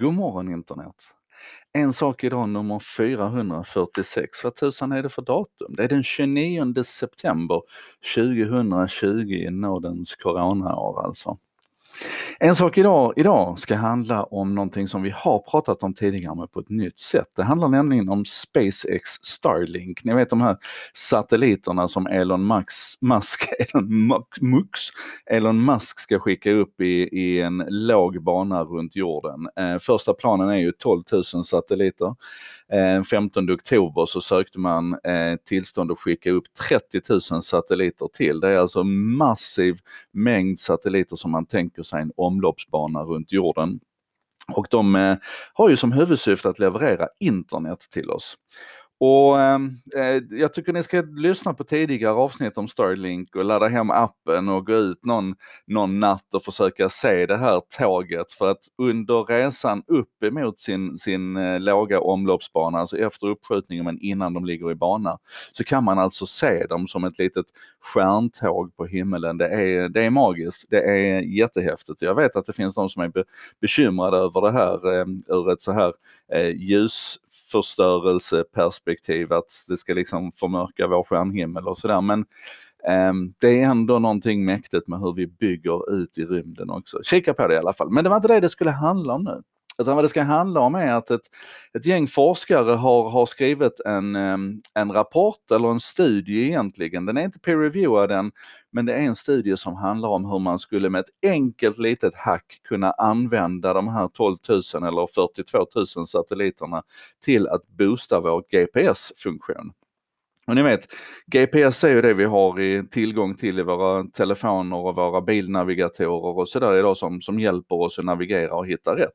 God morgon internet! En sak idag nummer 446. Vad tusan är det för datum? Det är den 29 september 2020 i nådens coronaår alltså. En sak idag, idag ska handla om någonting som vi har pratat om tidigare men på ett nytt sätt. Det handlar nämligen om SpaceX Starlink. Ni vet de här satelliterna som Elon Musk, Musk, Elon Mux, Elon Musk ska skicka upp i, i en låg bana runt jorden. Eh, första planen är ju 12 000 satelliter. Eh, Den 15 oktober så sökte man eh, tillstånd att skicka upp 30 000 satelliter till. Det är alltså massiv mängd satelliter som man tänker sig en omloppsbana runt jorden. Och de eh, har ju som huvudsyfte att leverera internet till oss. Och ehm, eh, jag tycker ni ska lyssna på tidigare avsnitt om Starlink och ladda hem appen och gå ut någon, någon natt och försöka se det här tåget. För att under resan upp emot sin, sin eh, låga omloppsbana, alltså efter uppskjutningen men innan de ligger i bana, så kan man alltså se dem som ett litet stjärntåg på himlen. Det är, det är magiskt, det är jättehäftigt. Jag vet att det finns de som är be, bekymrade över det här eh, ur ett så här eh, förstörelseperspektiv, att det ska liksom förmörka vår stjärnhimmel och sådär. Men eh, det är ändå någonting mäktigt med hur vi bygger ut i rymden också. Kika på det i alla fall. Men det var inte det det skulle handla om nu. Utan vad det ska handla om är att ett, ett gäng forskare har, har skrivit en, ehm, en rapport eller en studie egentligen. Den är inte peer-reviewad än, men det är en studie som handlar om hur man skulle med ett enkelt litet hack kunna använda de här 12 000 eller 42 000 satelliterna till att boosta vår GPS-funktion. Och ni vet, GPS är ju det vi har i tillgång till i våra telefoner och våra bilnavigatorer och sådär idag som, som hjälper oss att navigera och hitta rätt.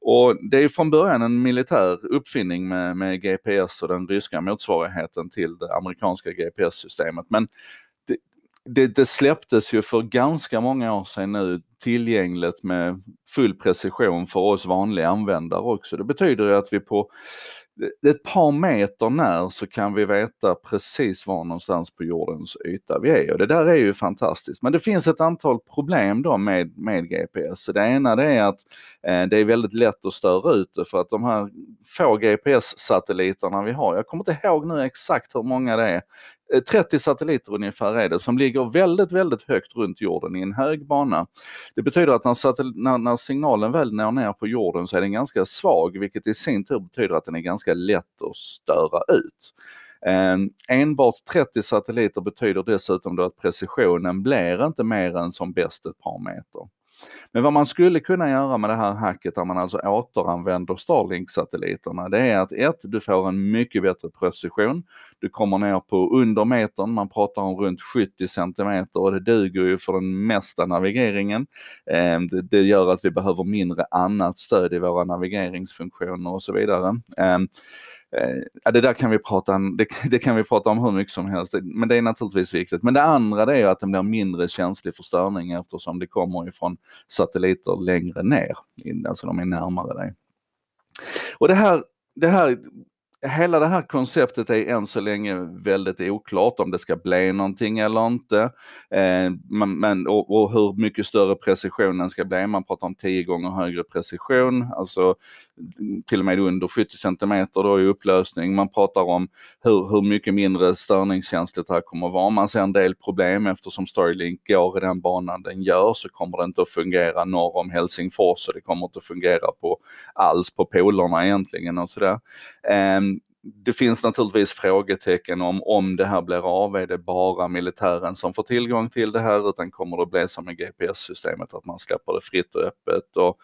Och det är från början en militär uppfinning med, med GPS och den ryska motsvarigheten till det amerikanska GPS-systemet. Men det, det, det, släpptes ju för ganska många år sedan nu tillgängligt med full precision för oss vanliga användare också. Det betyder ju att vi på ett par meter när så kan vi veta precis var någonstans på jordens yta vi är och det där är ju fantastiskt. Men det finns ett antal problem då med, med GPS. Det ena det är att eh, det är väldigt lätt att störa ut det för att de här få GPS-satelliterna vi har, jag kommer inte ihåg nu exakt hur många det är, Eh, 30 satelliter ungefär är det som ligger väldigt, väldigt högt runt jorden i en hög bana. Det betyder att när, när, när, signalen väl når ner på jorden så är den ganska svag, vilket i sin tur betyder att den är ganska lätt att störa ut. Ehm, enbart 30 satelliter betyder dessutom då att precisionen blir inte mer än som bäst ett par meter. Men vad man skulle kunna göra med det här hacket där man alltså återanvänder Starlink-satelliterna, det är att ett, du får en mycket bättre precision. Du kommer ner på under metern, man pratar om runt 70 centimeter och det duger ju för den mesta navigeringen. Ehm, det gör att vi behöver mindre annat stöd i våra navigeringsfunktioner och så vidare. Ehm, Eh, ja, det där kan vi prata om, det, det, kan vi prata om hur mycket som helst, men det är naturligtvis viktigt. Men det andra det är att den blir mindre känslig för störning eftersom det kommer ifrån satelliter längre ner, alltså de är närmare dig. Och det här, det här hela det här konceptet är än så länge väldigt oklart om det ska bli någonting eller inte. Eh, man, men och, och, hur mycket större precisionen ska bli. Man pratar om 10 gånger högre precision, alltså mm, till och med under 70 centimeter då i upplösning. Man pratar om hur, hur mycket mindre störningskänsligt det här kommer att vara. Man ser en del problem eftersom Starlink går i den banan den gör så kommer det inte att fungera norr om Helsingfors och det kommer inte att fungera på alls på polerna egentligen och sådär. Um, det finns naturligtvis frågetecken om om det här blir av. Är det bara militären som får tillgång till det här utan kommer det bli som med GPS-systemet att man släpper det fritt och öppet? Och,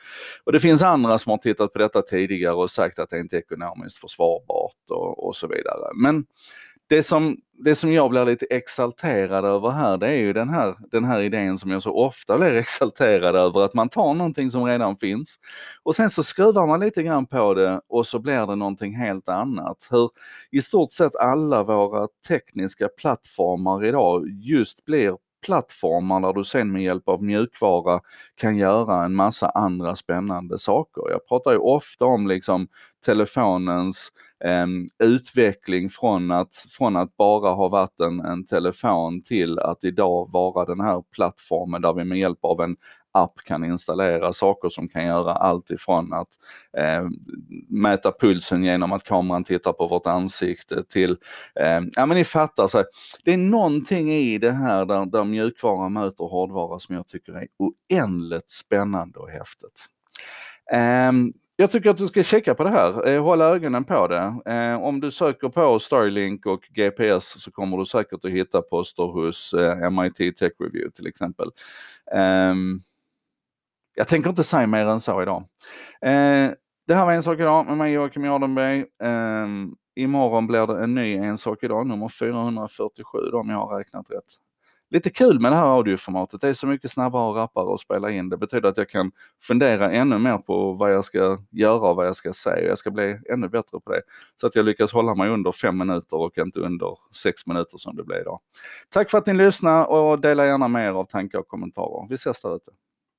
och det finns andra som har tittat på detta tidigare och sagt att det inte är ekonomiskt försvarbart och, och så vidare. Men det som, det som jag blir lite exalterad över här, det är ju den här, den här idén som jag så ofta blir exalterad över, att man tar någonting som redan finns och sen så skruvar man lite grann på det och så blir det någonting helt annat. Hur i stort sett alla våra tekniska plattformar idag just blir plattformar där du sen med hjälp av mjukvara kan göra en massa andra spännande saker. Jag pratar ju ofta om liksom telefonens Ehm, utveckling från att, från att bara ha varit en, en telefon till att idag vara den här plattformen där vi med hjälp av en app kan installera, saker som kan göra allt ifrån att eh, mäta pulsen genom att kameran tittar på vårt ansikte till, eh, ja men ni fattar, så här, det är någonting i det här där, där mjukvara möter hårdvara som jag tycker är oändligt spännande och häftigt. Um, jag tycker att du ska checka på det här, eh, hålla ögonen på det. Eh, om du söker på Starlink och GPS så kommer du säkert att hitta poster hos eh, MIT Tech Review till exempel. Ehm, jag tänker inte säga mer än så idag. Eh, det här var En sak idag med mig Joakim Jardenberg. Ehm, imorgon blir det en ny En sak idag, nummer 447 om jag har räknat rätt lite kul med det här audioformatet. Det är så mycket snabbare och rappare att spela in. Det betyder att jag kan fundera ännu mer på vad jag ska göra och vad jag ska säga. Jag ska bli ännu bättre på det. Så att jag lyckas hålla mig under fem minuter och inte under sex minuter som det blev idag. Tack för att ni lyssnade och dela gärna med er av tankar och kommentarer. Vi ses där ute.